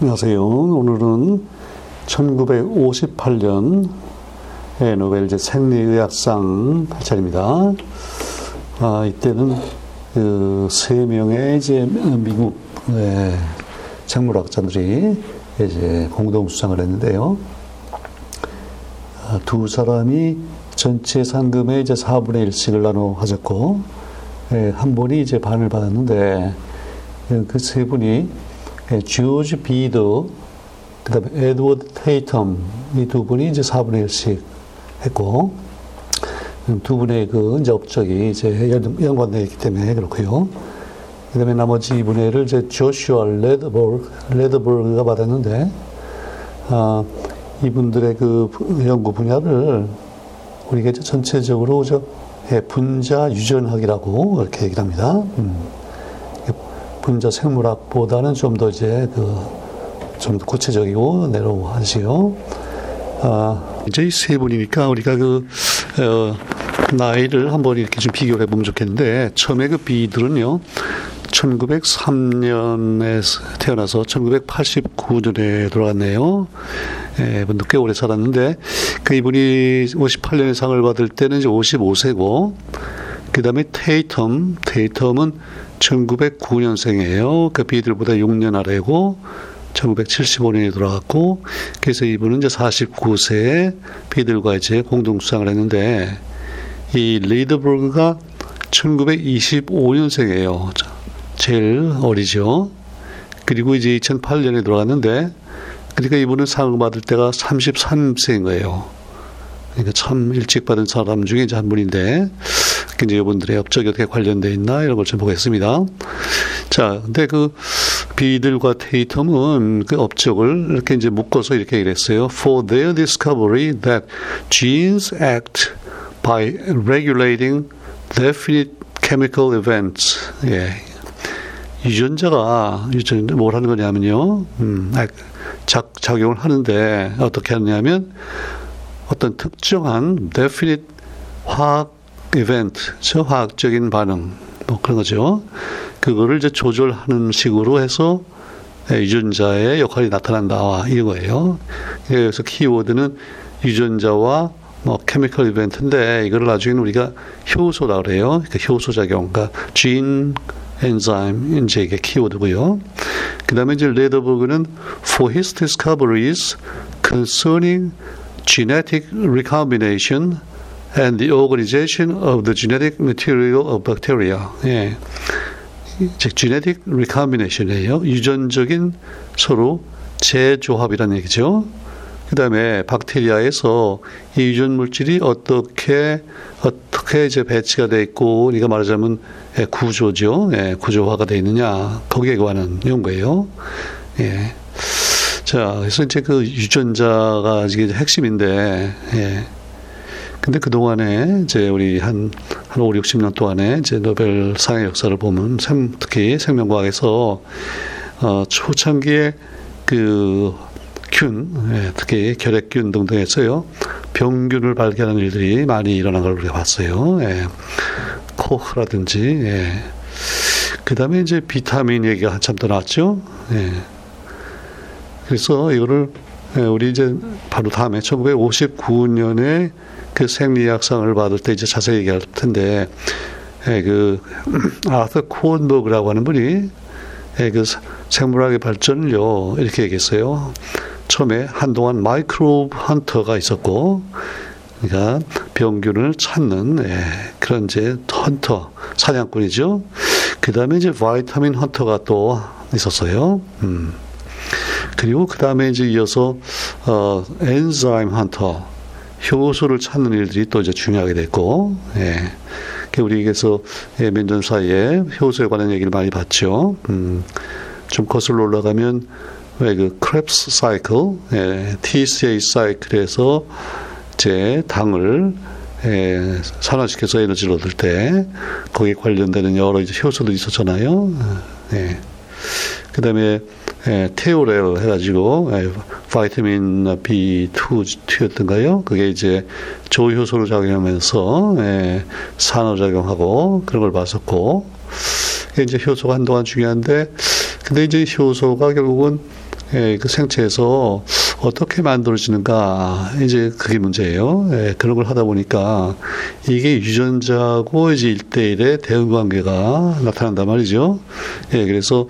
안녕하세요. 오늘은 1958년 노벨제 생리의학상 차례입니다. 아, 이때는 그 세 명의 이제 미국 네, 생물학자들이 이제 공동 수상을 했는데요. 아, 두 사람이 전체 상금의 이제 4분의 1씩을 나눠 가졌고, 예, 한 분이 이제 반을 받았는데, 그 세 분이 조지 비들, 그 다음에 에드워드 테이텀, 이 두 분이 이제 4분의 1씩 했고, 두 분의 그 이제 업적이 이제 연관되어 있기 때문에 그렇고요. 그 다음에 나머지 2분의 1을 이제 조슈아 레더버그, 레더버그가 받았는데, 아, 이분들의 그 연구 분야를 우리가 이제 전체적으로 저 예, 분자 유전학이라고 이렇게 얘기를 합니다. 음. 분자 생물학보다는 좀 더 이제 그좀더 구체적이고 내려하지요. 아, 이제 이세 분이니까 우리가 그 어, 나이를 한번 이렇게 좀 비교를 해보면 좋겠는데 처음에 그 비들은요. 1903년에 태어나서 1989년에 돌아갔네요. 예, 꽤 오래 살았는데, 그 이분이 58년에 상을 받을 때는 이제 55세고, 그 다음에 테이텀, 테이텀은 1909년생이에요. 그 비들보다 6년 아래고, 1975년에 돌아갔고, 그래서 이분은 이제 49세에 비들과 이제 공동수상을 했는데, 이 리드버그가 1925년생이에요. 제일 어리죠. 그리고 이제 2008년에 돌아갔는데, 그러니까 이분은 상을 받을 때가 33세인 거예요. 그러니까 참 일찍 받은 사람 중에 한 분인데, 이제 이분들의 업적이 어떻게 관련되어 있나 이런 걸 좀 보겠습니다. 자, 근데 그 비들과 테이텀은 그 업적을 이렇게 이제 묶어서 이렇게 얘기했어요. For their discovery that genes act by regulating definite chemical events. 예. 유전자가 유전 뭘 하는 거냐면요. 음, 작, 작용을 하는데 어떻게 하느냐면 어떤 특정한 definite 화학 이벤트, 저 화학적인 반응, 뭐 그런 거죠. 그거를 이제 조절하는 식으로 해서 유전자의 역할이 나타난다 이런 거예요. 그래서 키워드는 유전자와 뭐 케미컬 이벤트인데 이거를 나중에는 우리가 효소라 그래요. 그러니까 효소 작용, 그러니까 진 엔자임 이제 이게 키워드고요. 그다음에 이제 레더버그는 for his discoveries concerning genetic recombination and the organization of the genetic material of bacteria. 예. 즉 genetic recombination이에요. 유전적인 서로 재조합이라는 얘기죠. 그 다음에 박테리아에서 이 유전 물질이 어떻게 어떻게 이제 배치가 돼 있고 우리가 말하자면 예, 구조죠, 예, 구조화가 돼 있느냐 거기에 관한 연구예요. 예. 자, 그래서 이제 그 유전자가 이게 핵심인데, 예. 근데 그동안에 이제 우리 한, 한 5, 60년 동안에 이제 노벨상의 역사를 보면 생, 특히 생명과학에서 어, 초창기에 그 균, 예, 특히 결핵균 등등에서요 병균을 발견하는 일들이 많이 일어난 걸 우리가 봤어요. 예. 코흐라든지, 예. 그 다음에 이제 비타민 얘기가 한참 더 나왔죠. 예. 그래서 이거를 예, 우리 이제 바로 다음에 1959년에 그 생리학상을 받을 때 이제 자세히 얘기할 텐데, 예, 그 아서 코언버그라고 하는 분이 예, 그 생물학의 발전을요 이렇게 얘기했어요. 처음에 한동안 microbe hunter가 있었고, 그러니까 병균을 찾는 예, 그런 이제 헌터 사냥꾼이죠. 그 다음에 이제 vitamin hunter가 또 있었어요. 음. 그리고 그 다음에 이제 이어서 어, enzyme hunter 효소를 찾는 일들이 또 이제 중요하게 됐고, 예. 우리에게서 예, 몇년 사이에 효소에 관한 얘기를 많이 봤죠. 음, 좀 거슬러 올라가면 왜 그 크랩스 사이클, 예, TCA 사이클에서 제 당을 예, 산화시켜서 에너지를 얻을 때 거기에 관련되는 여러 이제 효소들이 있었잖아요. 예. 그 다음에 예, 테오렐 해가지고 예, 바이타민 B2였던가요? 그게 이제 조효소를 작용하면서 예, 산화작용하고 그런 걸 봤었고 이제 효소가 한동안 중요한데 근데 이제 효소가 결국은 예, 그 생체에서 어떻게 만들어지는가 이제 그게 문제예요. 예, 그런 걸 하다 보니까 이게 유전자고 이제 일대일의 대응 관계가 나타난단 말이죠. 예, 그래서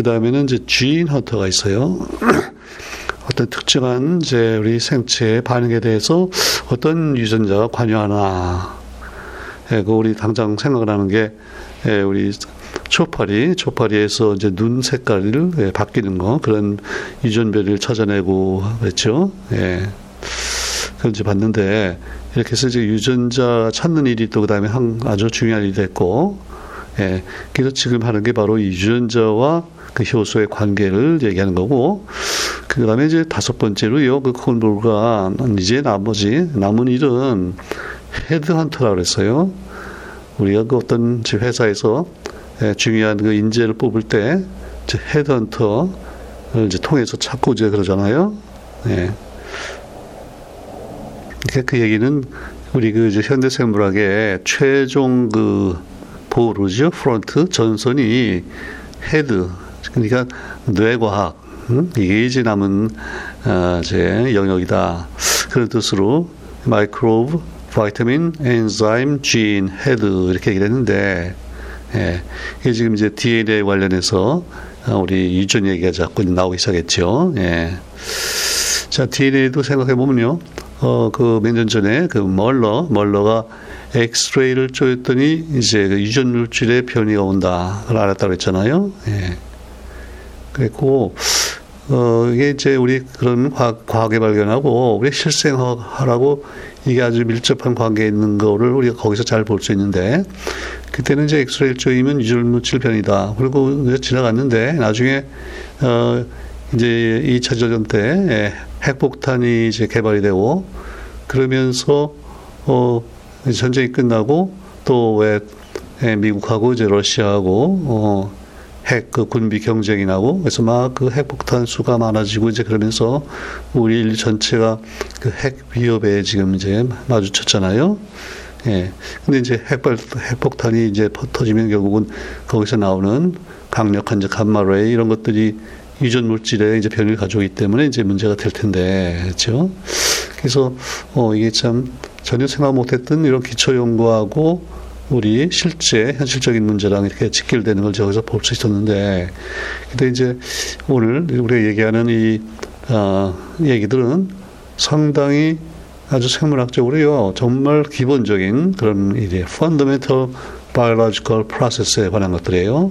그 다음에는 이제 주인 헌터가 있어요. 어떤 특정한 이제 우리 생체의 반응에 대해서 어떤 유전자가 관여하나. 예, 그 우리 당장 생각나는 게 예, 우리 초파리, 초파리에서 이제 눈 색깔이 예, 바뀌는 거 그런 유전별을 찾아내고 그랬죠. 예. 그걸 이제 봤는데 이렇게 해서 이제 유전자 찾는 일이 또 그다음에 한 아주 중요한 일이 됐고, 예. 그래서 지금 하는 게 바로 이 유전자와 그 효소의 관계를 얘기하는 거고, 그 다음에 이제 다섯 번째로요, 그 콘버그가 이제 나머지 남은 일은 헤드헌터라고 그랬어요. 우리가 그 어떤 회사에서 예, 중요한 그 인재를 뽑을 때 헤드헌터를 이제 통해서 찾고 이제 그러잖아요. 예. 그러니까 그 얘기는 우리 그 이제 현대생물학의 최종 그 보루죠 front 전선이 head 그러니까 뇌과학 음? 이게 남은 어, 제 영역이다 그런 뜻으로 microbe, vitamin, enzyme, gene, head 이렇게 얘기를 했는데 예. 이게 지금 이제 DNA 관련해서 어, 우리 유전 얘기가 자꾸 나오기 시작했죠. 예. 자, DNA도 생각해 보면요. 어, 그 몇 년 전에 그 멀러, 멀러가 엑스레이를 쪼였더니 이제 그 유전 물질의 변이가 온다. 그걸 알았다고 했잖아요. 예. 그랬고, 어, 이게 이제 우리 그런 과학, 과학에 발견하고 우리 실생활하고 이게 아주 밀접한 관계에 있는 거를 우리가 거기서 잘 볼 수 있는데 그때는 이제 엑스레이 쪽이면 유전물질 변이다. 그리고 지나갔는데 나중에 어 이제 2차 대전 때 핵폭탄이 이제 개발이 되고 그러면서 어 전쟁이 끝나고 또왜 미국하고 이제 러시아하고 어 핵 그 군비 경쟁이 나고 그래서 막 그 핵폭탄 수가 많아지고 이제 그러면서 우리 일 전체가 그 핵 위협에 지금 이제 마주쳤잖아요. 예. 근데 이제 핵발, 핵폭탄이 이제 터지면 결국은 거기서 나오는 강력한 이제 감마레이 이런 것들이 유전 물질에 이제 변이를 가져오기 때문에 이제 문제가 될 텐데, 그렇죠? 그래서, 어, 이게 참 전혀 생각 못했던 이런 기초 연구하고 우리 실제 현실적인 문제랑 이렇게 직결되는 걸 저기서 볼 수 있었는데, 근데 이제 오늘 우리가 얘기하는 이, 어, 얘기들은 상당히 아주 생물학적으로요, 정말 기본적인 그런 일이에요. fundamental biological process에 관한 것들이에요.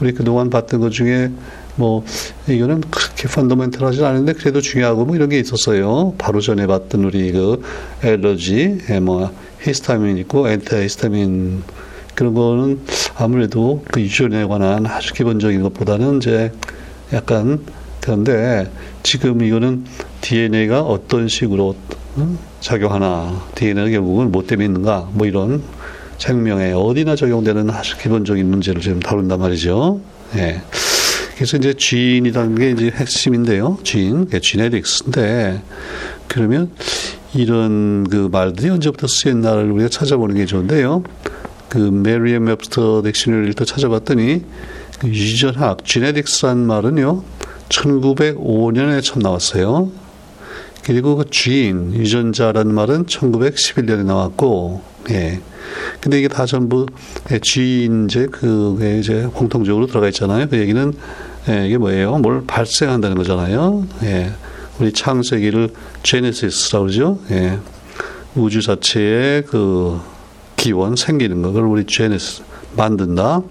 우리 그동안 봤던 것 중에 뭐 이거는 그렇게 펀더멘털하지 않은데 그래도 중요하고 뭐 이런 게 있었어요. 바로 전에 봤던 우리 그 엘러지, 뭐 히스타민 있고 엔타히스타민 그런 거는 아무래도 그 유전에 관한 아주 기본적인 것보다는 이제 약간 그런데 지금 이거는 DNA가 어떤 식으로 작용하나 DNA가 결국은 뭐 때문에 있는가 뭐 이런 생명에 어디나 적용되는 아주 기본적인 문제를 지금 다룬단 말이죠. 예. 그래서 이제 지인이라는 게 이제 핵심인데요. 지인, 지네릭스인데 그러면 이런 그 말들이 언제부터 쓰였나를 우리가 찾아보는 게 좋은데요. 그 메리엄 웹스터 딕셔너리를 또 찾아봤더니 그 유전학, 지네릭스란 말은요. 1905년에 처음 나왔어요. 그리고 그 주인, 유전자라는 말은 1911년에 나왔고, 예. 근데 이게 다 전부 주인제 그게 이제 공통적으로 들어가 있잖아요. 그 얘기는 예, 이게 뭐예요? 뭘 발생한다는 거잖아요. 예. 우리 창세기를 Genesis라고 그러죠. 예. 우주 자체의 그 기원 생기는 거, 그걸 우리 genesis 만든다.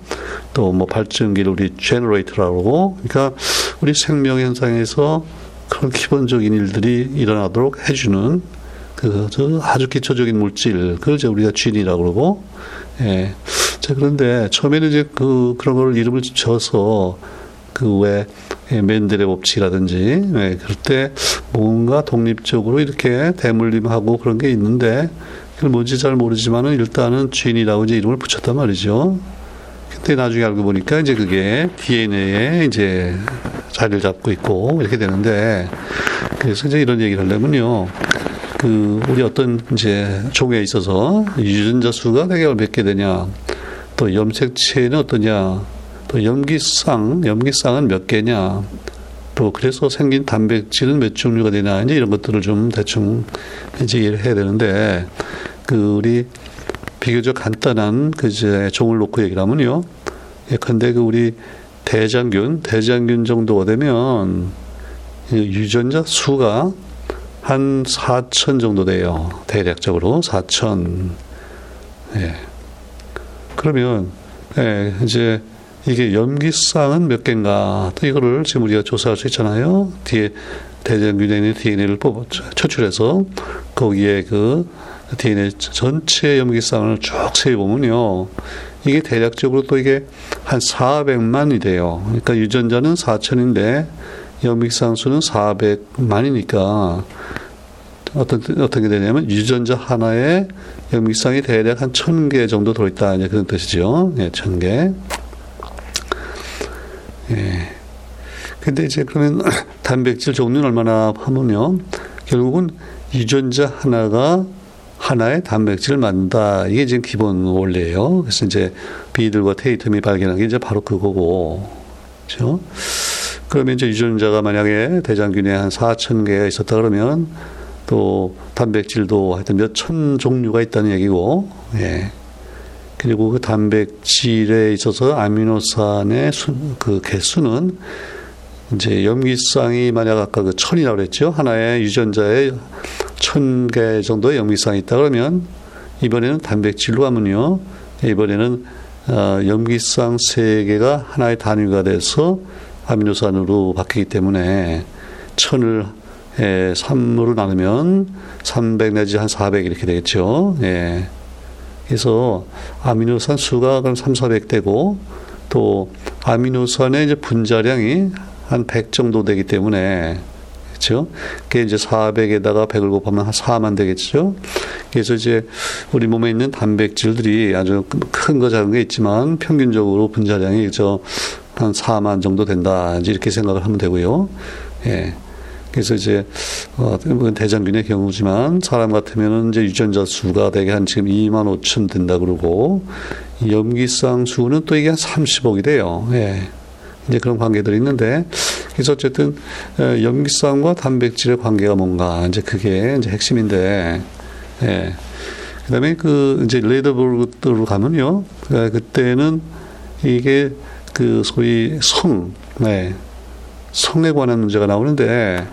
또 뭐 발전기를 우리 generator라고 그러고, 그러니까 우리 생명 현상에서 그런 기본적인 일들이 일어나도록 해주는 그 아주 기초적인 물질, 그걸 이제 우리가 gene이라고 그러고, 예. 자, 그런데 처음에는 이제 그, 그런 걸 이름을 줘서 그 왜 예, 맨델의 법칙이라든지 예, 그럴 때 뭔가 독립적으로 이렇게 대물림하고 그런 게 있는데 그걸 뭔지 잘 모르지만은 일단은 쥐인이라고 이제 이름을 붙였단 말이죠. 근데 나중에 알고 보니까 이제 그게 DNA에 이제 자리를 잡고 있고 이렇게 되는데 그래서 이제 이런 얘기를 하려면요. 그 우리 어떤 이제 종에 있어서 유전자 수가 대개 몇개 되냐 또 염색체는 어떠냐 또 염기쌍 염기쌍은 몇 개냐 또 그래서 생긴 단백질은 몇 종류가 되나 이제 이런 것들을 좀 대충 이제 이해를 해야 되는데 그 우리 비교적 간단한 그 이제 종을 놓고 얘기를 하면요. 예컨대 그 우리 대장균 대장균 정도가 되면 유전자 수가 한 4천 정도 돼요. 대략적으로 4천. 예. 그러면 예, 이제 이게 염기쌍은 몇 개인가 또 이거를 지금 우리가 조사할 수 있잖아요. 뒤에 대장균에 있는 DNA를 뽑아 초출해서 거기에 그 DNA 전체 염기쌍을 쭉 세보면요. 이게 대략적으로 또 이게 한 400만이 돼요. 그러니까 유전자는 4천인데 염기쌍 수는 400만이니까 어떤 어떤 게 되냐면 유전자 하나에 염기쌍이 대략 한 천 개 정도 들어있다 이제 그런 뜻이죠. 예, 천 개. 예. 근데 이제 그러면 단백질 종류는 얼마나 하면요. 결국은 유전자 하나가 하나의 단백질을 만든다. 이게 지금 기본 원리예요. 그래서 이제 비들과 테이텀이 발견한 게 이제 바로 그거고. 그렇죠? 그러면 이제 유전자가 만약에 대장균에 한 4천 개가 있었다 그러면 또 단백질도 하여튼 몇 천 종류가 있다는 얘기고, 예. 그리고 그 단백질에 있어서 아미노산의 수, 그 개수는 이제 염기쌍이 만약 아까 그 천이라고 그랬죠. 하나의 유전자에 천 개 정도의 염기쌍이 있다 그러면 이번에는 단백질로 하면요. 이번에는 어, 염기쌍 세 개가 하나의 단위가 돼서 아미노산으로 바뀌기 때문에 천을 예, 3으로 나누면 300 내지 한 400 이렇게 되겠죠. 예. 그래서 아미노산 수가 그럼 3, 400 되고 또 아미노산의 이제 분자량이 한 100 정도 되기 때문에 그렇죠? 그게 이제 400에다가 100을 곱하면 한 4만 되겠죠? 그래서 이제 우리 몸에 있는 단백질들이 아주 큰 거 작은 게 있지만 평균적으로 분자량이 저한 4만 정도 된다. 이제 이렇게 생각을 하면 되고요. 예. 그래서 이제 어, 대장균의 경우지만 사람 같으면은 이제 유전자 수가 대개 한 지금 2만 5천 된다 그러고 염기쌍 수는 또 이게 한 30억이 돼요. 예. 이제 그런 관계들이 있는데 그래서 어쨌든 어, 염기쌍과 단백질의 관계가 뭔가 이제 그게 이제 핵심인데 예. 그다음에 그 이제 레더버그로 가면요. 그 그때는 이게 그 소위 성, 네. 성에 관한 문제가 나오는데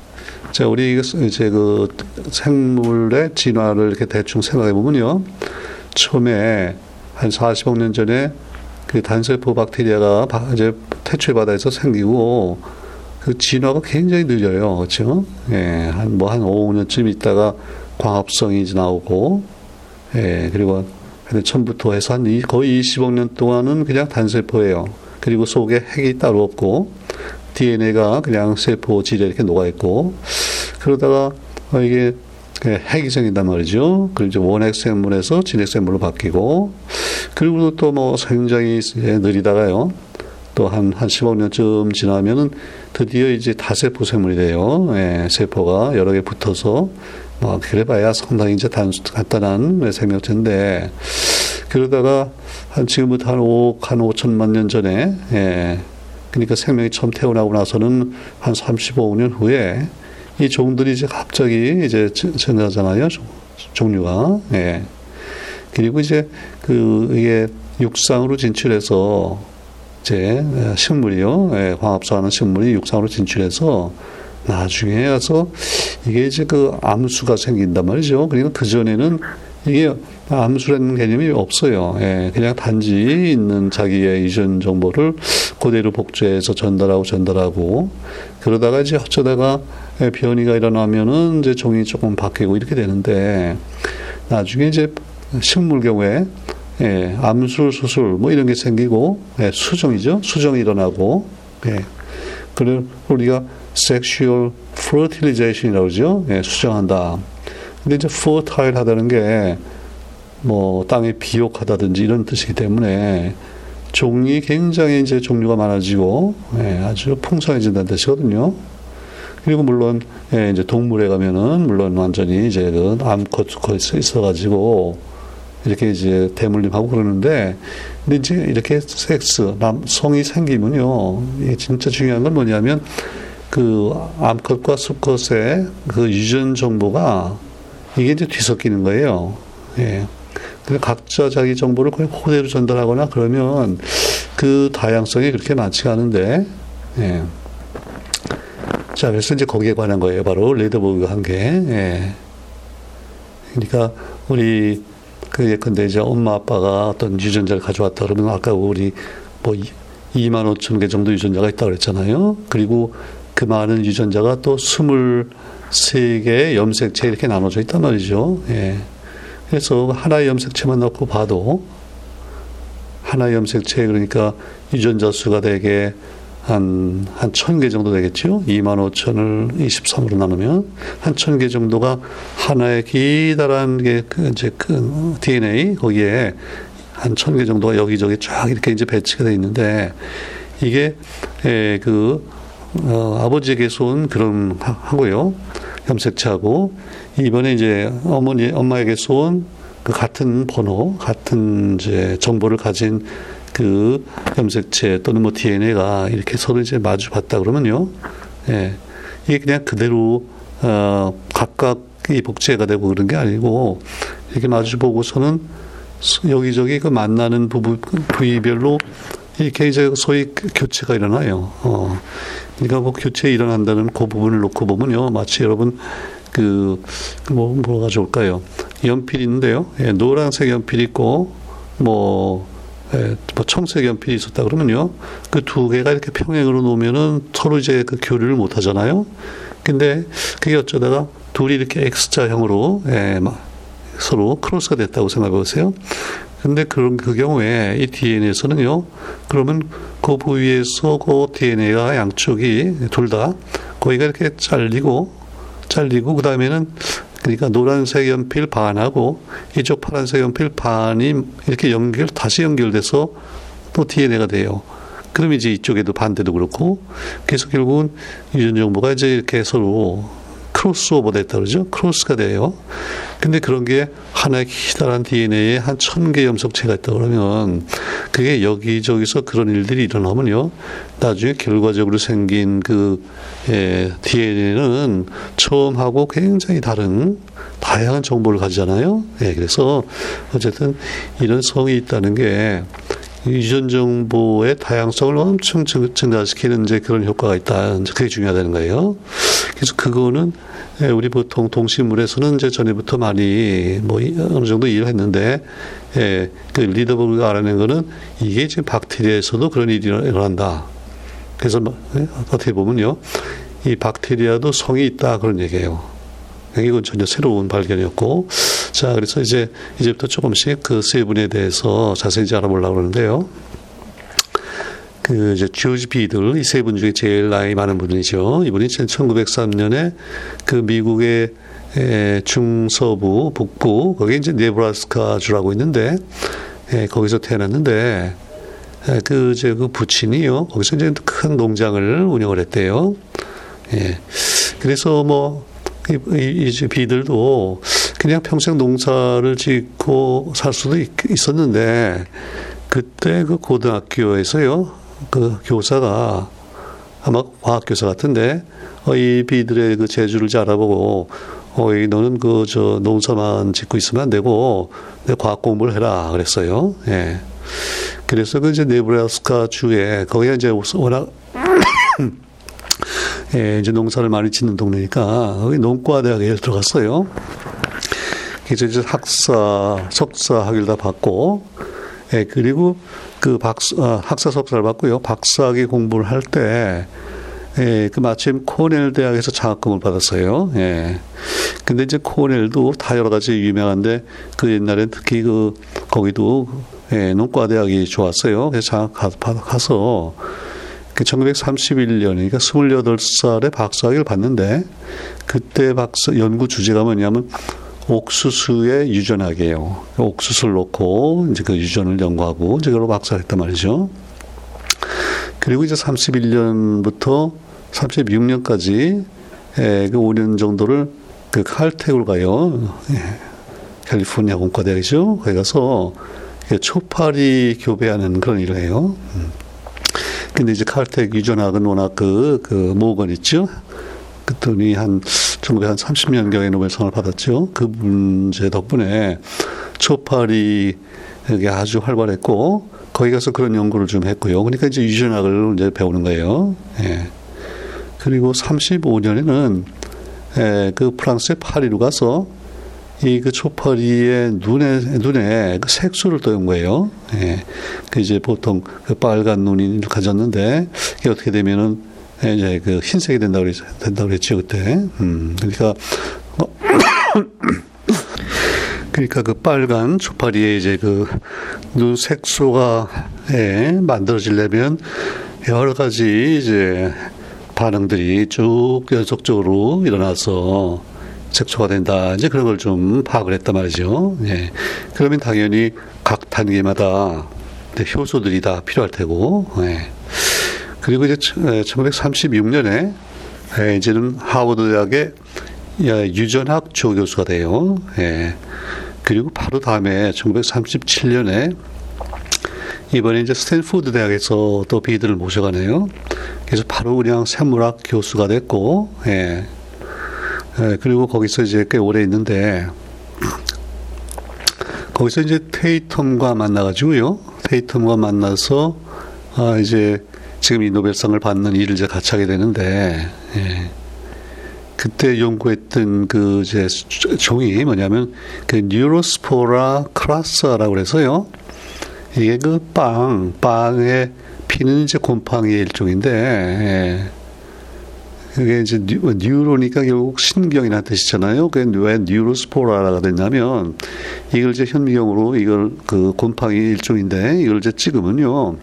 자, 우리 이제 그 생물의 진화를 이렇게 대충 생각해 보면요. 처음에 한 40억 년 전에 그 단세포 박테리아가 이제 태초의 바다에서 생기고 그 진화가 굉장히 느려요. 그렇죠? 예, 한 뭐 한 5, 년쯤 있다가 광합성이 나오고 예, 그리고 처음부터 해서 한 거의 20억 년 동안은 그냥 단세포예요. 그리고 속에 핵이 따로 없고 DNA가 그냥 세포 질에 이렇게 녹아 있고 그러다가 어, 이게 핵이 생긴단 말이죠. 그리고 이제 원핵 생물에서 진핵 생물로 바뀌고 그리고 또 뭐 굉장히 느리다가요. 또 한, 한 10억 년쯤 지나면은 드디어 이제 다세포 생물이 돼요. 예, 세포가 여러 개 붙어서 뭐 그래봐야 상당히 이제 단, 간단한 생명체인데 그러다가 한 지금부터 한 5억, 한 5천만 년 전에 예, 그러니까 생명이 처음 태어나고 나서는 한 35년 후에 이 종들이 이제 갑자기 이제 증가하잖아요. 종류가. 예. 그리고 이제 그 이게 육상으로 진출해서 이제 식물이요. 예, 광합성하는 식물이 육상으로 진출해서 나중에 가서 이게 이제 그 암수가 생긴단 말이죠. 그리고 그 전에는 이게 암수라는 개념이 없어요. 예, 그냥 단지 있는 자기의 이전 정보를 그대로 복제해서 전달하고 전달하고 그러다가 이제 어쩌다가 변이가 일어나면은 이제 종이 조금 바뀌고 이렇게 되는데 나중에 이제 식물 경우에 예, 암술 수술 뭐 이런 게 생기고 예, 수정이죠. 수정이 일어나고 예. 그리고 우리가 sexual fertilization이라고 그러죠. 예, 수정한다. 근데 이제 fertile 하다는 게 뭐 땅에 비옥하다든지 이런 뜻이기 때문에 종이 굉장히 이제 종류가 많아지고 예, 아주 풍성해진다는 뜻이거든요. 그리고 물론 예, 이제 동물에 가면은 물론 완전히 이제 그 암컷 컷 있어가지고 이렇게 이제 대물림하고 그러는데 근데 이제 이렇게 섹스 남 성이 생기면요 이게 진짜 중요한 건 뭐냐면 그 암컷과 수컷의 그 유전 정보가 이게 이제 뒤섞이는 거예요. 예. 그 각자 자기 정보를 거의 그대로 전달하거나 그러면 그 다양성이 그렇게 많지가 않은데, 예. 자, 그래서 이제 거기에 관한 거예요. 바로 레드버그가 한 게. 예. 그러니까 우리 그 예컨대 이제 엄마 아빠가 어떤 유전자를 가져왔다 그러면 아까 우리 뭐 2만 5천 개 정도 유전자가 있다고 그랬잖아요. 그리고 그 많은 유전자가 또 23개의 염색체 이렇게 나눠져 있단 말이죠. 예. 그래서 하나의 염색체만 넣고 봐도 하나의 염색체 그러니까 유전자 수가 되게 한, 한 천 개 정도 되겠죠? 2만 5천을 23으로 나누면 한 천 개 정도가 하나의 기다란 게, 그, 이제 그 DNA, 거기에 한 천 개 정도가 여기저기 쫙 이렇게 이제 배치가 돼 있는데 이게, 에, 그, 어, 아버지에게서 온 그런 하고요. 염색체하고 이번에 이제 어머니, 엄마에게서 온그 같은 번호, 같은 이제 정보를 가진 그 염색체 또는 뭐 DNA가 이렇게 서로 이제 마주 봤다 그러면요. 예. 이게 그냥 그대로 어 각각이 복제가 되고 그런 게 아니고 이렇게 마주 보고서는 여기저기 그 만나는 부분 부위별로 이렇게 이제 소위 교체가 일어나요. 어. 그러니까 뭐 교체 일어난다는 그 부분을 놓고 보면요. 마치 여러분 그, 뭐, 뭐가 좋을까요? 연필 있는데요. 예, 노란색 연필 있고, 뭐, 예, 뭐 청색 연필이 있었다 그러면요. 그 두 개가 이렇게 평행으로 놓으면은 서로 이제 그 교류를 못 하잖아요. 근데 그게 어쩌다가 둘이 이렇게 X자형으로, 예, 서로 크로스가 됐다고 생각해 보세요. 근데 그런 그 경우에 이 DNA에서는요, 그러면 그 부위에서 그 DNA가 양쪽이 둘 다 거기가 이렇게 잘리고, 잘리고, 그 다음에는 그러니까 노란색 연필 반하고 이쪽 파란색 연필 반이 이렇게 연결, 다시 연결돼서 또 DNA가 돼요. 그럼 이제 이쪽에도 반대도 그렇고, 그래서 결국은 유전 정보가 이제 이렇게 서로 크로스오버 됐다 그러죠. 크로스가 돼요. 근데 그런 게 하나의 기다란 DNA에 한 천 개 염색체가 있다 그러면 그게 여기저기서 그런 일들이 일어나면요. 나중에 결과적으로 생긴 그 예, DNA는 처음하고 굉장히 다른 다양한 정보를 가지잖아요. 예, 그래서 어쨌든 이런 성이 있다는 게 유전 정보의 다양성을 엄청 증가시키는 이제 그런 효과가 있다. 이제 그게 중요하다는 거예요. 그래서 그거는 예, 우리 보통 동식물에서는 이제 전에부터 많이 뭐 어느 정도 일을 했는데, 예, 그 리더버그가 알아낸 거는 이게 지금 박테리아에서도 그런 일이 일어난다. 그래서 뭐, 예, 어떻게 보면요, 이 박테리아도 성이 있다 그런 얘기예요. 이건 전혀 새로운 발견이었고, 자 그래서 이제 이제부터 조금씩 그 세 분에 대해서 자세히 알아보려고 그러는데요. 그 이제 조지 비들 이 세 분 중에 제일 나이 많은 분이죠. 이분이 1903년에 그 미국의 에, 중서부 북부 거기 이제 네브라스카 주라고 있는데 에, 거기서 태어났는데 에, 그 이제 그 부친이요 거기서 이제 큰 농장을 운영을 했대요. 예. 그래서 뭐 이, 이, 이 비들도 그냥 평생 농사를 짓고 살 수도 있, 있었는데 그때 그 고등학교에서요 그 교사가 아마 과학 교사 같은데 어, 이 비들의 그 재주를 잘 알아보고 어, 이 너는 그 저 농사만 짓고 있으면 안 되고 내 과학 공부를 해라 그랬어요. 예. 그래서 그 이제 네브라스카 주에 거기가 이제 워낙 예, 이제 농사를 많이 짓는 동네니까 거기 농과대학에 들어갔어요. 그래서 이제 학사, 석사 학위를 다 받고, 예, 그리고 그 박사, 아, 학사 석사를 받고요. 박사학위 공부를 할 때, 예, 그 마침 코넬 대학에서 장학금을 받았어요. 예. 근데 이제 코넬도 다 여러 가지 유명한데 그 옛날엔 특히 그 거기도 예, 농과 대학이 좋았어요. 그래서 장학 가서 그 1931년 그러니까 28살에 박사학위를 받는데 그때 박사 연구 주제가 뭐냐면 옥수수의 유전학이에요. 옥수수를 놓고 이제 그 유전을 연구하고 이제 그걸 박사했단 말이죠. 그리고 이제 31년부터 36년까지 에, 그 5년 정도를 그 칼텍을 가요. 예, 캘리포니아 공과대학이죠. 거기 가서 초파리 교배하는 그런 일을 해요. 음. 근데 이제 칼텍 유전학은 워낙 그, 그 모건 있죠. 그랬더니 한 1930년경에 노벨상을 받았죠. 그 문제 덕분에 초파리 이게 아주 활발했고 거기 가서 그런 연구를 좀 했고요. 그러니까 이제 유전학을 이제 배우는 거예요. 예. 그리고 35년에는 예, 그 프랑스의 파리로 가서 이 그 초파리의 눈에 눈에 그 색소를 떠온 거예요. 예. 그 이제 보통 그 빨간 눈이 가졌는데 이게 어떻게 되면은 이제 그 흰색이 된다고 그랬, 된다고 그랬죠 그때. 음. 그러니까 어, 그러니까 그 빨간 초파리에 이제 그 눈 색소가 예, 만들어지려면 여러 가지 이제 반응들이 쭉 연속적으로 일어나서 색소가 된다. 이제 그런 걸 좀 파악을 했단 말이죠. 예. 그러면 당연히 각 단계마다 효소들이 다 필요할 테고. 예. 그리고 이제 1936년에 예, 이제는 하버드 대학의 유전학 조교수가 돼요. 예. 그리고 바로 다음에 1937년에 이번에 이제 스탠포드 대학에서 또 비들을 모셔가네요. 그래서 바로 그냥 생물학 교수가 됐고, 예. 예, 그리고 거기서 이제 꽤 오래 있는데, 거기서 이제 테이텀과 만나가지고요. 테이텀과 만나서, 아, 이제 지금 이 노벨상을 받는 일을 이제 같이 하게 되는데, 예. 그때 연구했던 그 이제 종이 뭐냐면 그 Neurospora crassa라고 그래서요. 이게 그 빵, 빵에 피는 이제 곰팡이 일종인데, 예. 그게 이제 neu, neuro니까 결국 신경이라는 뜻이잖아요. 그게 왜 Neurospora가 됐냐면, 이걸 이제 현미경으로 이걸 그 곰팡이 일종인데, 이걸 이제 찍으면요.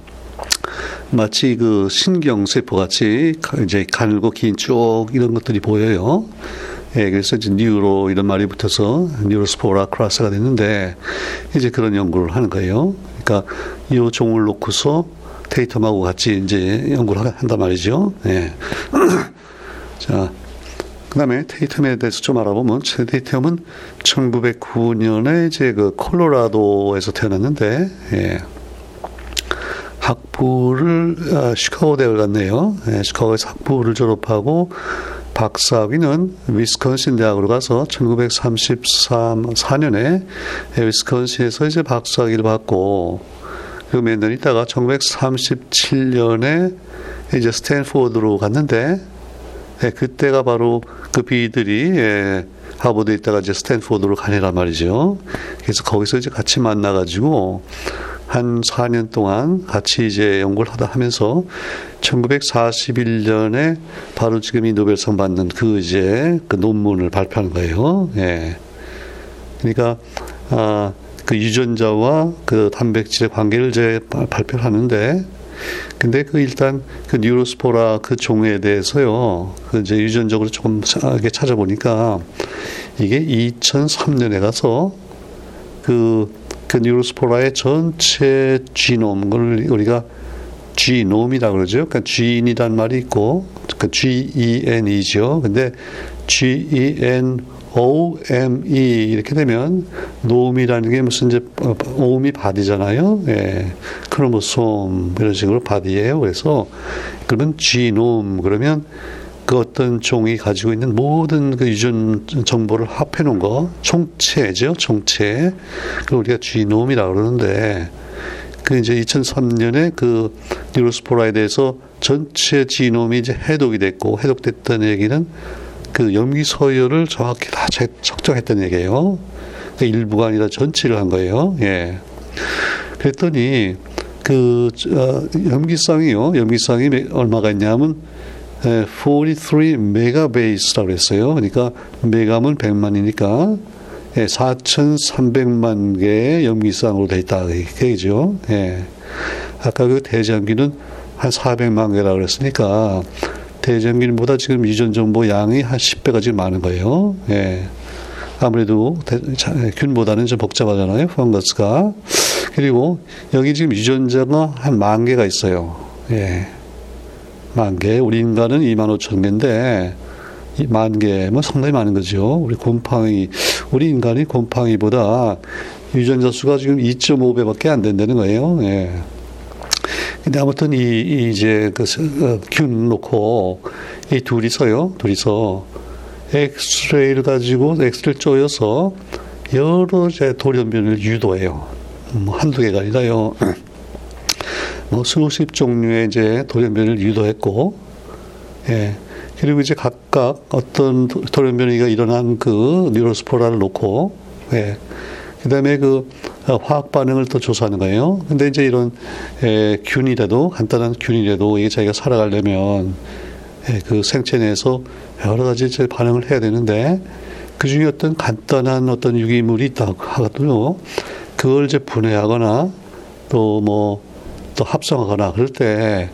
마치 그 신경세포 같이 이제 가늘고 긴 쭉 이런 것들이 보여요. 예, 그래서 이제 뉴로 이런 말이 붙어서 뉴로스포라 크라스가 됐는데 이제 그런 연구를 하는 거예요. 그러니까 이 종을 놓고서 데이터하고 같이 이제 연구를 한단 말이죠. 예. 자, 그 다음에 테이텀에 대해서 좀 알아보면, 테이텀은 1909년에 이제 그 콜로라도에서 태어났는데, 예. 학부를 아, 시카고 대학을 갔네요. 예, 시카고에서 학부를 졸업하고 박사학위는 위스콘신 대학으로 가서 1934년에 위스콘신에서 이제 박사학위를 받고 그리고 몇 년 있다가 1937년에 이제 스탠포드로 갔는데 예, 그때가 바로 그 비들이 예, 하버드에 있다가 이제 스탠포드로 가니란 말이죠. 그래서 거기서 이제 같이 만나가지고 한 4년 동안 같이 이제 연구를 하다 하면서 1941년에 바로 지금 이 노벨상 받는 그 이제 그 논문을 발표한 거예요. 예. 그러니까 아, 그 유전자와 그 단백질의 관계를 이제 발표를 하는데 근데 그 일단 그 뉴로스포라 그 종에 대해서요. 그 이제 유전적으로 조금 찾아보니까 이게 2003년에 가서 그 그 뉴로스포라의 전체 지놈을 우리가 지놈이라 그러죠. 그러니까 지인이란 말이 있고 그 G-E-N이죠. 근데 G-E-N O-M-E 이렇게 되면 노음이라는 게 무슨 이제 ome이 body잖아요. 예. chromosome 이런 식으로 body예요. 그래서 그러면 지놈 그러면 그 어떤 종이 가지고 있는 모든 그 유전 정보를 합해 놓은 거 총체죠, 총체. 그 우리가 genome이라고 그러는데 그 이제 2003년에 그 Neurospora에 대해서 전체 genome이 이제 해독이 됐고 해독됐다는 얘기는 그 염기 서열을 정확히 다 측정했다는 얘기예요. 그 일부가 아니라 전체를 한 거예요. 예. 그랬더니 그 어, 염기쌍이요. 염기쌍이 얼마가 있냐면 43 메가베이스라고 했어요. 그러니까 메가면 100만이니까 4,300만 개의 염기쌍으로 되어 있다. 그얘기죠. 예. 아까 그 대장균은 한 400만 개라 그랬으니까 대장균보다 지금 유전 정보 양이 한 10배가 지금 많은 거예요. 예. 아무래도 균보다는 좀 복잡하잖아요. 펑거스가. 그리고 여기 지금 유전자가 한 만 개가 있어요. 예. 만 개, 우리 인간은 2만 5천 개인데, 만 개면 상당히 많은 거죠. 우리 곰팡이, 우리 인간이 곰팡이보다 유전자 수가 지금 2.5배밖에 안 된다는 거예요. 예. 근데 아무튼 이, 이 이제 그균 어, 놓고 이 둘이서요, 둘이서 엑스레이를 가지고 엑스를 쪼여서 여러 제 돌연변을 유도해요. 뭐 한두 개가 아니라요. 뭐 수십 종류의 이제 돌연변을 유도했고, 예. 그리고 이제 각각 어떤 돌연변이가 일어난 그 뉴로스포라를 놓고, 예. 그 다음에 그 화학 반응을 또 조사하는 거예요. 근데 이제 이런 에, 균이라도 간단한 균이라도 이게 자기가 살아가려면 에, 그 생체 내에서 여러 가지 반응을 해야 되는데 그 중에 어떤 간단한 어떤 유기물이 있다 하더라도 그걸 이제 분해하거나 또 뭐또 뭐, 합성하거나 그럴 때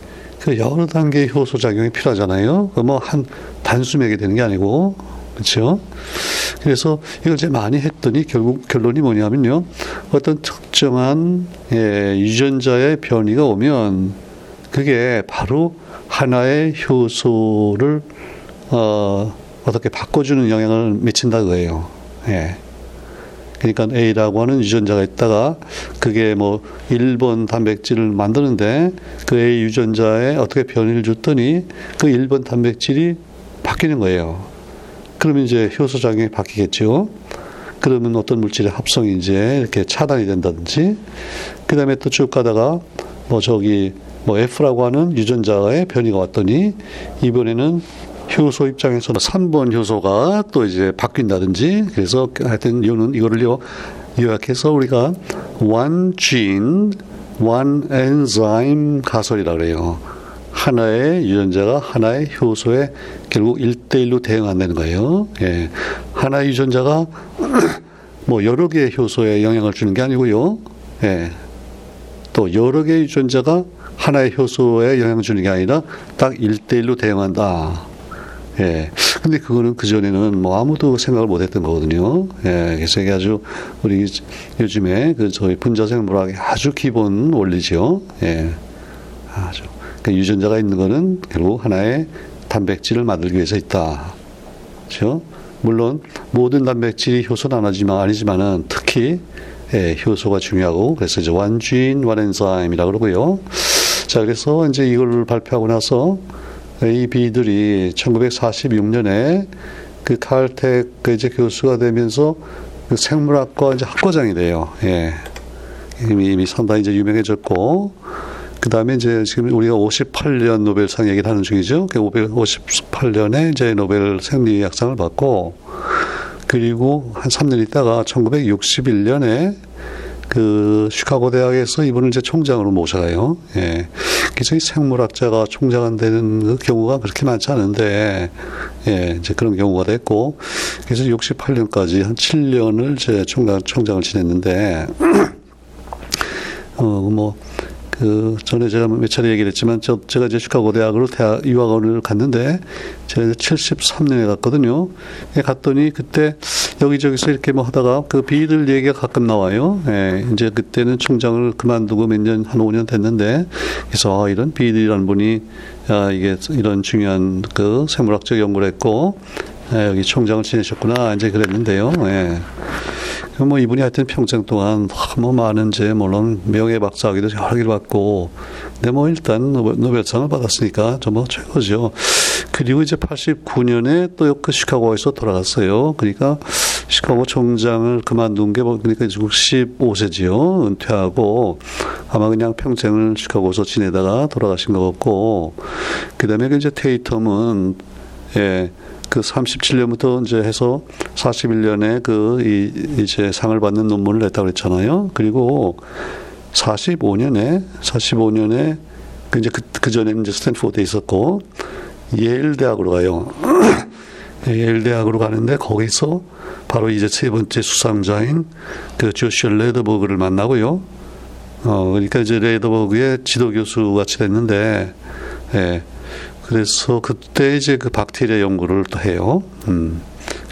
그 여러 단계의 효소 작용이 필요하잖아요. 그 뭐 한 단숨에 되는 게 아니고 그렇죠. 그래서 이걸 이제 많이 했더니 결국 결론이 뭐냐면요. 어떤 특정한 예, 유전자의 변이가 오면 그게 바로 하나의 효소를 어, 어떻게 바꿔주는 영향을 미친다 그거예요. 예. 그러니까 A라고 하는 유전자가 있다가 그게 뭐 1번 단백질을 만드는데 그 A 유전자에 어떻게 변이를 줬더니 그 1번 단백질이 바뀌는 거예요. 그러면 이제 효소 작용이 바뀌겠죠. 그러면 어떤 물질의 합성이 이제 이렇게 차단이 된다든지, 그 다음에 또 쭉 가다가 뭐 저기 뭐 F라고 하는 유전자의 변이가 왔더니 이번에는 효소 입장에서는 3번 효소가 또 이제 바뀐다든지 그래서 하여튼 이거는 이거를 요 요약해서 우리가 one gene, one enzyme 가설이라 그래요. 하나의 유전자가 하나의 효소에 결국 일대일로 대응한다는 거예요. 예. 하나의 유전자가 뭐 여러 개의 효소에 영향을 주는 게 아니고요. 예. 또 여러 개의 유전자가 하나의 효소에 영향을 주는 게 아니라 딱 일대일로 대응한다. 예. 근데 그거는 그전에는 뭐 아무도 생각을 못 했던 거거든요. 예. 그래서 이게 아주 우리 요즘에 그 저희 분자생물학의 아주 기본 원리죠. 예. 아주. 그 유전자가 있는 거는 결국 하나의 단백질을 만들기 위해서 있다. 그렇죠? 물론 모든 단백질이 효소는 아니지만 아니지만은 특히 예, 효소가 중요하고 그래서 이제 완주인 완엔자임이라 그러고요. 자 그래서 이제 이걸 발표하고 나서 이 비들이 1946년에 그 칼텍 그 이제 교수가 되면서 그 생물학과 이제 학과장이 돼요. 예. 이미, 이미 상당히 이제 유명해졌고 그 다음에 이제 지금 우리가 58년 노벨상 얘기를 하는 중이죠. 58년에 이제 노벨 생리학상을 받고 그리고 한 3년 있다가 1961년에 그 시카고 대학에서 이분을 이제 총장으로 모셔가요. 예. 그래서 이 생물학자가 총장은 되는 그 경우가 그렇게 많지 않은데, 예, 이제 그런 경우가 됐고, 그래서 68년까지 한 7년을 제 총장, 총장을 지냈는데, 어, 뭐, 그 전에 제가 몇 차례 얘기를 했지만 저 제가 이제 시카고 대학으로 대학 유학원을 갔는데 제가 73년에 갔거든요. 예, 갔더니 그때 여기저기서 이렇게 뭐 하다가 그 비들 얘기가 가끔 나와요. 예, 이제 그때는 총장을 그만두고 몇 년 한 5년 됐는데 그래서 아, 이런 비들이라는 분이 아, 이게 이런 중요한 그 생물학적 연구를 했고 예, 여기 총장을 지내셨구나 이제 그랬는데요. 예. 뭐 이분이 하여튼 평생 동안 뭐 많은 제 물론 명예 박사학위도 여러 개를 받고 근데 뭐 일단 노벨, 상을 받았으니까 좀뭐 최고죠. 그리고 이제 89년에 또 그 시카고에서 돌아갔어요. 그러니까 시카고 총장을 그만둔 게뭐 그러니까 65세지요. 은퇴하고 아마 그냥 평생을 시카고에서 지내다가 돌아가신 것 같고 그 다음에 그 이제 테이텀은 예. 그 37년부터 이제 해서 41년에 그 이, 이제 상을 받는 논문을 냈다고 그랬잖아요. 그리고 45년에 45년에 그 이제 그, 그 전에는 이제 스탠포드에 있었고 예일 대학으로 가요. 예일 대학으로 가는데 거기서 바로 이제 세 번째 수상자인 그 조슈아 레더버그를 만나고요. 어 그러니까 이제 레더버그의 지도 교수 같이 됐는데 예. 그래서 그때 이제 그 박테리아 연구를 또 해요. 음.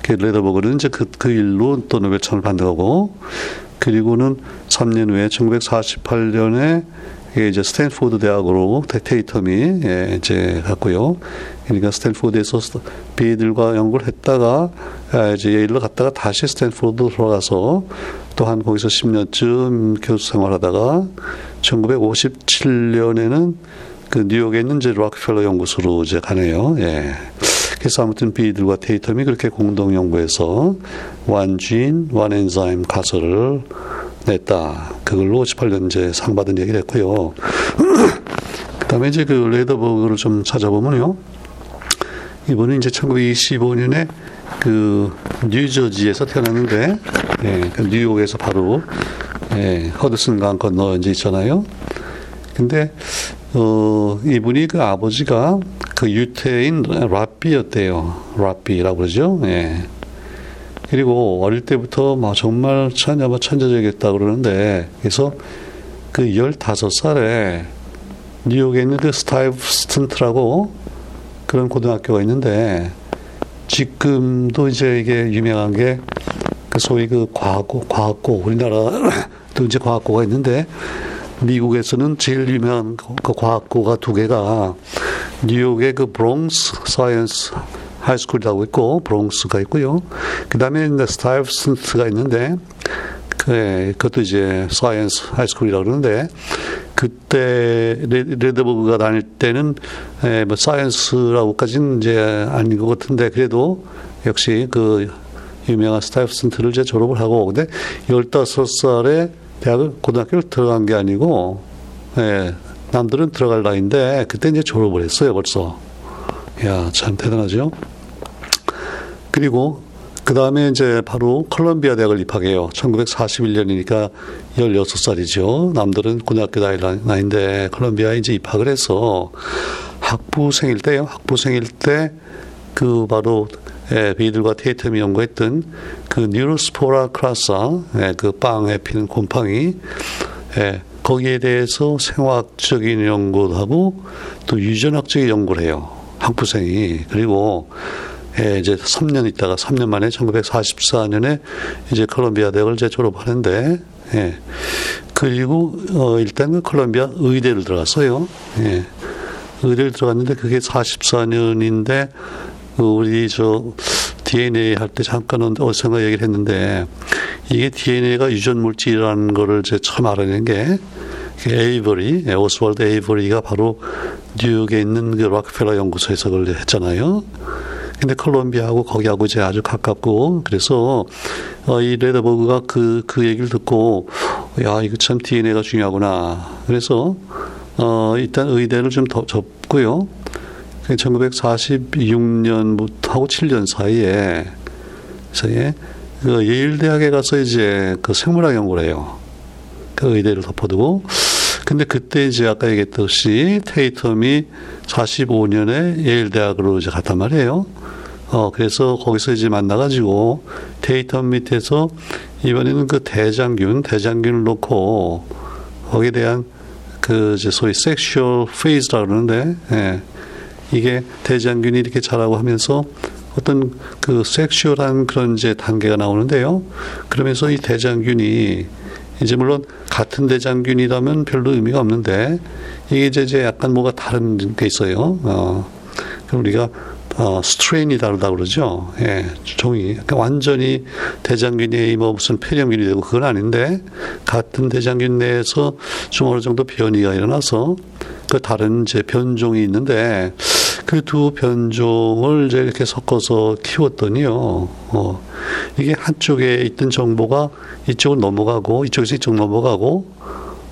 그 레더버그는 이제 그, 그 일로 또 노벨상을 받는 거고, 그리고는 3년 후에 1948년에 이제 스탠포드 대학으로 테이텀이 예, 이제 갔고요. 그러니까 스탠포드에서 비들과 연구를 했다가 아, 이제 예일로 갔다가 다시 스탠포드 돌아가서 또 한 거기서 10년쯤 교수 생활하다가 1957년에는 그 뉴욕에 있는 이제 락펠러 연구소로 이제 가네요. 예. 그래서 아무튼 비들과 테이텀이 그렇게 공동 연구해서 one gene one enzyme 가설을 냈다. 그걸로 58년 이제 상 받은 얘기를 했고요. 그 다음에 이제 그 레더버그를 좀 찾아보면요. 이분은 이제 1925년에 그 뉴저지에서 태어났는데, 예, 그 뉴욕에서 바로 예, 허드슨 강 건너 이제 있잖아요. 근데 어, 이분이 그 아버지가 그 유태인 랍비였대요. 랍비라고 그러죠. 예. 그리고 어릴 때부터 막 정말 뭐 천재적이었다 그러는데, 그래서 그 15살에 뉴욕에 있는 그 스타이브스턴트라고 그런 고등학교가 있는데, 지금도 이제 이게 유명한 게 그 소위 그 과학고, 과학고, 우리나라도 이제 과학고가 있는데, 미국에서는 제일 유명한 그 과학고가 두 개가 뉴욕의 그 브롱스 Science High School이라고 있고 브롱스가 있고요. 그 다음에 스타이브스가 있는데 그 그것도 이제 science high school이라고 그러는데 그때 레드버그가 다닐 때는 에, 뭐 science라고까지는 이제 아닌 것 같은데 그래도 역시 그 유명한 스타이브슨트를 이제 졸업을 하고 근데 열다섯 살에 대학을 고등학교를 들어간 게 아니고 예, 남들은 들어갈 나이인데 그때 이제 졸업을 했어요 벌써. 야 참 대단하죠. 그리고 그 다음에 이제 바로 컬럼비아 대학을 입학해요. 1941년이니까 16살이죠. 남들은 고등학교 나이인데 컬럼비아에 이제 입학을 해서 학부생일 때요. 학부생일 때 그 바로 예, 비들과 테이텀이 연구했던 그 뉴로스포라 크라사, 예, 그 빵에 피는 곰팡이, 예, 거기에 대해서 생화학적인 연구도 하고 또 유전학적인 연구를 해요. 학부생이. 그리고 예, 이제 3년 있다가 3년 만에 1944년에 이제 콜롬비아 대학을 이제 졸업하는데, 예. 그리고, 어, 일단 그 콜롬비아 의대를 들어갔어요. 예. 의대를 들어갔는데 그게 44년인데, 우리 저 DNA 할 때 잠깐 어디선가 얘기를 했는데, 이게 DNA가 유전 물질이라는 거를 제 처음 알아낸 게, 에이버리, 오스월드 에이버리가 바로 뉴욕에 있는 그 락펠러 연구소에서 그걸 했잖아요. 근데 콜롬비아하고 거기하고 이제 아주 가깝고 그래서 어, 이 레더버그가 그, 그 얘기를 듣고 야, 이거 참 DNA가 중요하구나. 그래서 어, 일단 의대를 좀 더 접고요. 1946년부터 하고 7년 사이에 사이에 그 예일 대학에 가서 이제 그 생물학 연구를 해요. 그 의대를 덮어두고 근데 그때 이제 아까 얘기했듯이 테이텀이 45년에 예일 대학으로 이제 갔단 말이에요. 어, 그래서 거기서 이제 만나가지고 테이텀 밑에서 이번에는 그 대장균, 대장균을 놓고 거기에 대한 그 이제 소위 sexual phase라 그러는데, 예. 이게 대장균이 이렇게 자라고 하면서 어떤 그 sexual한 그런 이제 단계가 나오는데요. 그러면서 이 대장균이 이제 물론 같은 대장균이라면 별로 의미가 없는데 이게 이제 약간 뭐가 다른 게 있어요. 어, 그럼 우리가 어, 스트레인이 다르다 그러죠. 예, 종이. 그러니까 완전히 대장균이 뭐 무슨 폐렴균이 되고 그건 아닌데 같은 대장균 내에서 좀 어느 정도 변이가 일어나서 그 다른 이제 변종이 있는데 그 두 변종을 이제 이렇게 섞어서 키웠더니요. 어, 이게 한쪽에 있던 정보가 이쪽으로 넘어가고 이쪽에서 이쪽 넘어가고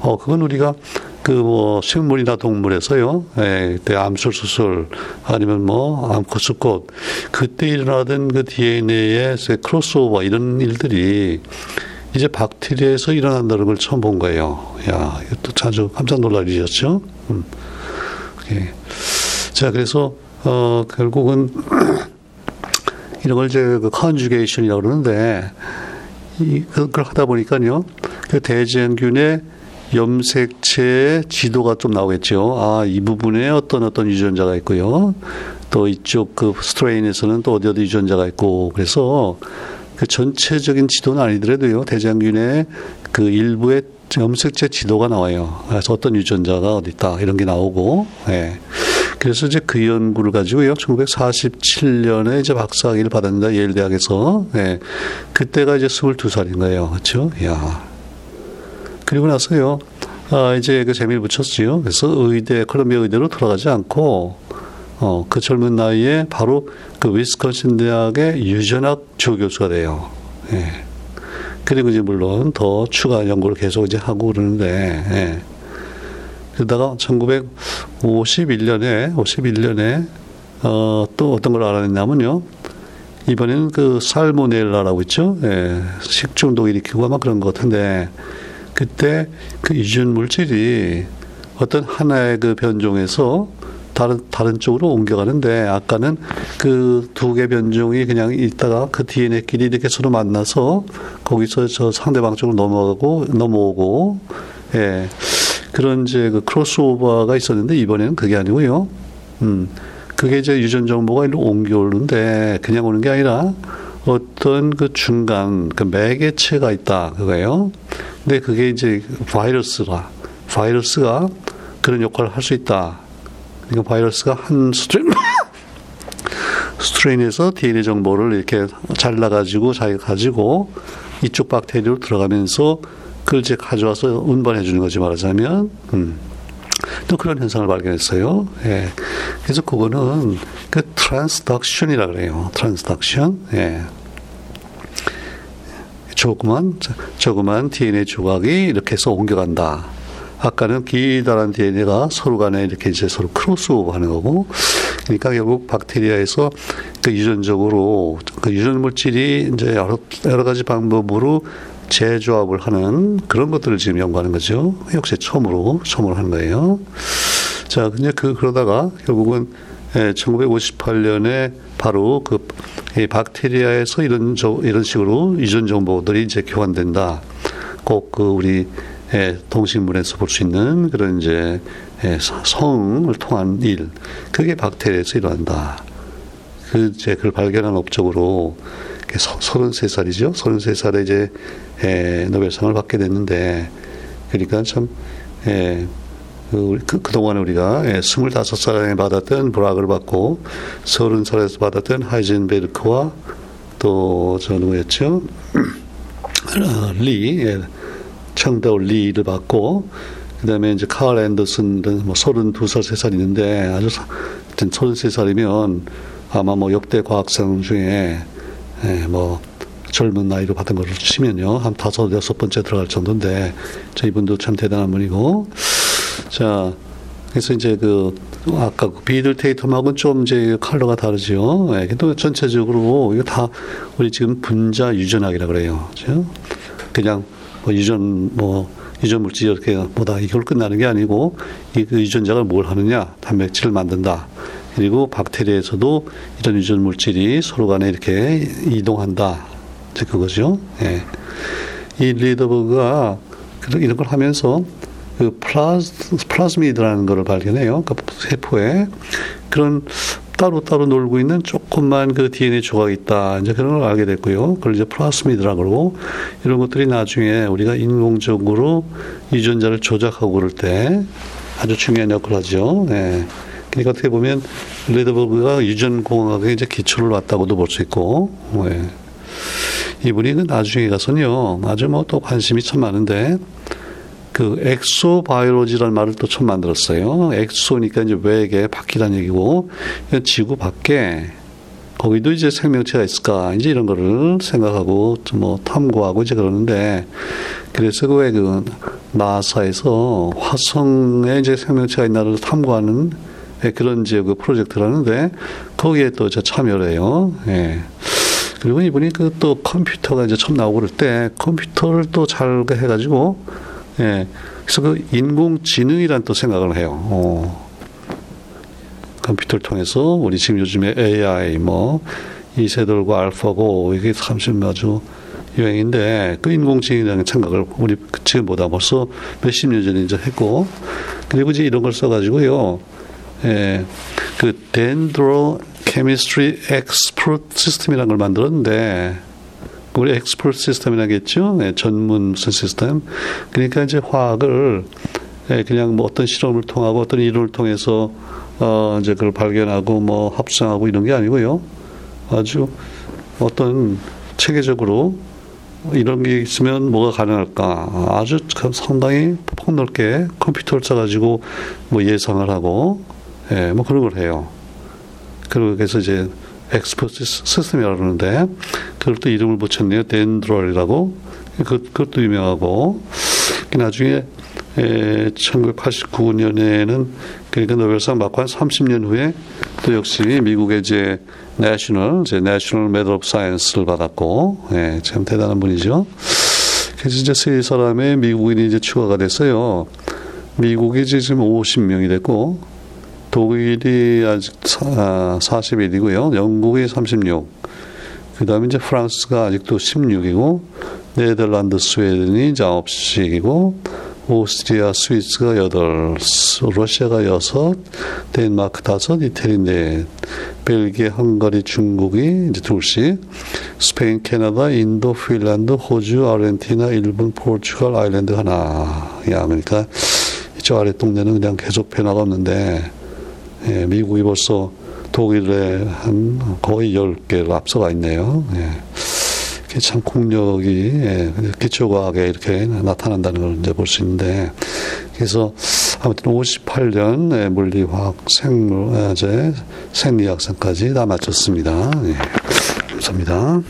어, 그건 우리가 그뭐 생물이나 동물에서요, 예, 그때 암술 수술 아니면 뭐 암컷수꽃 그때 일어나던 그 DNA의 크로스오버 이런 일들이 이제 박테리아에서 일어난다는 걸 처음 본 거예요. 야, 이것도 자주 깜짝 놀랄 일이었죠. 음. 예. 자, 그래서 어 결국은 이런 걸 이제 그 conjugation이라고 그러는데 이 그걸 하다 보니까요, 그 대장균의 염색체의 지도가 좀 나오겠죠. 아, 이 부분에 어떤 어떤 유전자가 있고요. 또 이쪽 그 strain에서는 또 어디 어디 유전자가 있고 그래서 그 전체적인 지도는 아니더라도요. 대장균의 그 일부의 염색체 지도가 나와요. 그래서 어떤 유전자가 어디 있다 이런 게 나오고, 예. 그래서 이제 그 연구를 가지고요. 1947년에 이제 박사학위를 받았는데 예일 대학에서, 예. 그때가 이제 22살인 거예요. 그렇죠? 야. 그리고 나서요. 아, 이제 그 재미를 붙였지요. 그래서 의대, 컬럼비아 의대로 돌아가지 않고, 어, 그 젊은 나이에 바로 그 위스콘신 대학의 유전학 조교수가 돼요. 예. 그리고 이제 물론 더 추가 연구를 계속 이제 하고 그러는데, 예. 그러다가 1951년에, 51년에, 어, 또 어떤 걸 알아냈냐면요. 이번에는 그 살모넬라라고 있죠. 예. 식중독 일으키고 아마 그런 것 같은데, 그때 그 이준 물질이 어떤 하나의 그 변종에서 다른 다른 쪽으로 옮겨가는데 아까는 그 두 개 변종이 그냥 있다가 그 DNA끼리 이렇게 서로 만나서 거기서 저 상대방 쪽으로 넘어가고 넘어오고 예 그런 이제 그 crossover가 있었는데 이번에는 그게 아니고요. 음 그게 이제 유전 정보가 일로 옮겨오는데 그냥 오는 게 아니라 어떤 그 중간 그 매개체가 있다 그거예요. 근데 그게 이제 바이러스라 바이러스가 그런 역할을 할 수 있다. 그러니까 바이러스가 한 strain strain에서 DNA 정보를 이렇게 잘라가지고 자기가 가지고 이쪽 박테리아로 들어가면서 그걸 이제 가져와서 운반해 주는 거지 말하자면 음. 또 그런 현상을 발견했어요. 예. 그래서 그거는 그 transduction이라 그래요. transduction. 예. 조그만 조그만 DNA 조각이 이렇게 해서 옮겨간다. 아까는 기다란 DNA가 서로 간에 이렇게 이제 서로 크로스오버 하는 거고, 그러니까 결국 박테리아에서 그 유전적으로 그 유전 물질이 이제 여러, 여러 가지 방법으로 재조합을 하는 그런 것들을 지금 연구하는 거죠. 역시 처음으로, 처음으로 하는 거예요. 자, 근데 그, 그러다가 결국은 예, 1958년에 바로 그 박테리아에서 이런 저, 이런 식으로 유전 정보들이 이제 교환된다. 꼭 그 우리 예, 동식물에서 볼 수 있는 그런 이제 예, 성을 통한 일, 그게 박테리아에서 일어난다. 그 이제 그걸 발견한 업적으로 33살이죠. 33살에 이제 예, 노벨상을 받게 됐는데, 그러니까 참, 예, 그, 그, 그동안 우리가 예, 25살에 받았던 브락을 받고, 30살에서 받았던 하이젠베르크와 또, 저 누구였죠? 어, 리, 예, 청대올 리를 받고, 그 다음에 이제 카을 앤더슨은 뭐 32살, 3살 있는데 아주 하여튼 33살이면 아마 뭐 역대 과학상 중에 예, 뭐 젊은 나이로 받은 거를 치면요. 한 다섯, 여섯 번째 들어갈 정도인데 저희분도 참 대단한 분이고 자, 그래서 이제 그 아까 그 비들 테이텀하고는 좀 이제 컬러가 다르죠. 예, 근데 전체적으로 이거 다 우리 지금 분자 유전학이라 그래요. 그죠? 그냥 뭐 유전 뭐 유전 물질 이렇게 뭐다 이걸 끝나는 게 아니고 이그 유전자가 뭘 하느냐 단백질을 만든다. 그리고 박테리아에서도 이런 유전 물질이 서로 간에 이렇게 이동한다. 이제 그거죠. 예. 이 리더버그가 이런 걸 하면서 그 플라즈, 플라즈미드라는 것을 발견해요. 그 세포에. 그런 따로따로 놀고 있는 조그만 그 DNA 조각이 있다. 이제 그런 걸 알게 됐고요. 그걸 이제 플라스미드라고 그러고 이런 것들이 나중에 우리가 인공적으로 유전자를 조작하고 그럴 때 아주 중요한 역할을 하죠. 네. 그러니까 어떻게 보면 레드버그가 유전공학에 이제 기초를 놨다고도 볼 수 있고, 네. 이분이 그 나중에 가서는요, 아주 뭐 또 관심이 참 많은데, 그 exobiology라는 말을 또 처음 만들었어요. exo니까 이제 외계 밖이란 얘기고 지구 밖에 거기도 이제 생명체가 있을까 이제 이런 거를 생각하고 뭐 탐구하고 이제 그러는데 그래서 그왜그 나사에서 화성에 이제 생명체가 있나를 탐구하는 그런 이제 그 프로젝트를 하는데 거기에 또 저 참여를 해요. 예. 그리고 이분이 그 또 컴퓨터가 이제 처음 나오고 그럴 때 컴퓨터를 또 잘 해가지고 예. 그래서 그 인공지능이란 또 생각을 해요. 어. 컴퓨터를 통해서 우리 지금 요즘에 AI 뭐 이세돌과 알파고 이게 참 아주 유행인데 그 인공지능이라는 생각을 우리 지금보다 벌써 몇십 년 전에 이제 했고 그리고 이제 이런 걸 써가지고요. 예, 그 dendro chemistry expert system이라는 걸 만들었는데 우리 expert system이라겠죠. 네, 전문 무슨 시스템. 그러니까 이제 화학을 네, 그냥 뭐 어떤 실험을 통하고 어떤 이론을 통해서 어 이제 그걸 발견하고 뭐 합성하고 이런 게 아니고요. 아주 어떤 체계적으로 이런 게 있으면 뭐가 가능할까? 아주 상당히 폭넓게 컴퓨터를 써가지고 뭐 예상을 하고, 예, 뭐 그런 걸 해요. 그래서 이제 expert system이라고 그러는데, 그걸 또 이름을 붙였네요. 덴드롤이라고. 그, 그것도 유명하고, 나중에 에, 1989년에는 그러니까 노벨상 받고 한 30년 후에 또 역시 미국의 이제 National, 이제 National Medal of Science를 받았고, 예, 참 대단한 분이죠. 그래서 이제 세 사람의 미국인이 이제 추가가 됐어요. 미국이 지금 50명이 됐고, 독일이 아직 41이고요. 영국이 36. 그 다음에 이제 프랑스가 아직도 16이고, 네덜란드, 스웨덴이 이제 9씩이고, 오스트리아, 스위스가 8, 러시아가 6, 덴마크 5, 이태리 4, 벨기에, 헝가리, 중국이 이제 둘씩, 스페인, 캐나다, 인도, 핀란드, 호주, 아르헨티나, 일본, 포르투갈, 아일랜드 하나. 야, 그러니까 이쪽 아래 동네는 그냥 계속 변화가 없는데, 예, 미국이 벌써 독일에 한 거의 10개를 앞서가 있네요. 예. 참 국력이 예, 기초과학에 이렇게 나타난다는 걸 이제 볼 수 있는데 그래서 아무튼 58년 예, 물리화학 생물 아, 생리학상까지 다 마쳤습니다. 예, 감사합니다.